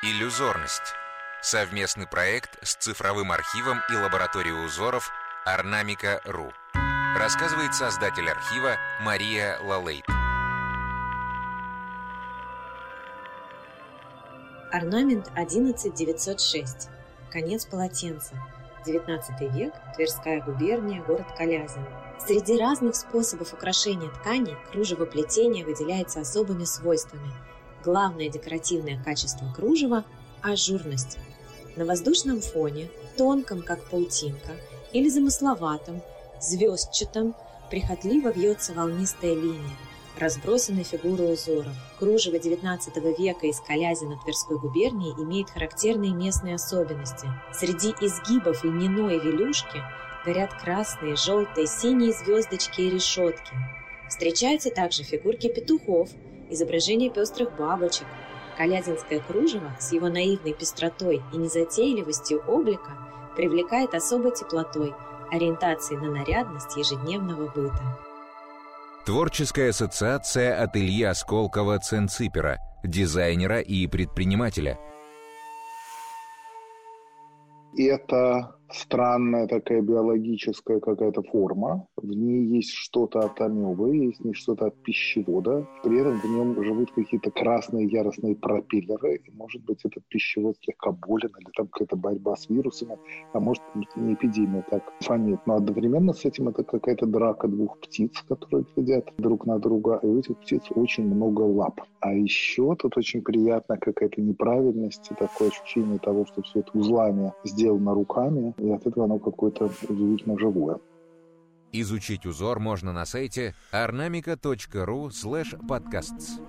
Иллюзорность. Совместный проект с цифровым архивом и лабораторией узоров Орнамика.ру. Рассказывает создатель архива Мария Лалейт. Орнамент 11906. Конец полотенца. 19 век, Тверская губерния, город Калязин. Среди разных способов украшения тканей кружевоплетение выделяется особыми свойствами. Главное декоративное качество кружева – ажурность. На воздушном фоне, тонком, как паутинка, или замысловатом, звездчатом, прихотливо вьется волнистая линия, разбросаны фигуры узоров. Кружево XIX века из Калязина Тверской губернии имеет характерные местные особенности. Среди изгибов льняной велюшки горят красные, желтые, синие звездочки и решетки. Встречаются также фигурки петухов, изображения пестрых бабочек. Калязинское кружево с его наивной пестротой и незатейливостью облика привлекает особой теплотой, ориентацией на нарядность ежедневного быта. Творческая ассоциация от Ильи Осколкова-Ценципера, дизайнера и предпринимателя. Это странная такая биологическая какая-то форма. В ней есть что-то от амебы, есть в ней что-то от пищевода. При этом в нем живут какие-то красные яростные пропеллеры. И, может быть, этот пищевод слегка болен, или там какая-то борьба с вирусами, а может не эпидемия так фонит. Но одновременно с этим это какая-то драка двух птиц, которые глядят друг на друга. И у этих птиц очень много лап. А еще тут очень приятная какая-то неправильность и такое ощущение того, что все это узлами сделано руками, и от этого оно какое-то удивительно живое. Изучить узор можно на сайте ornamica.ru slash podcasts.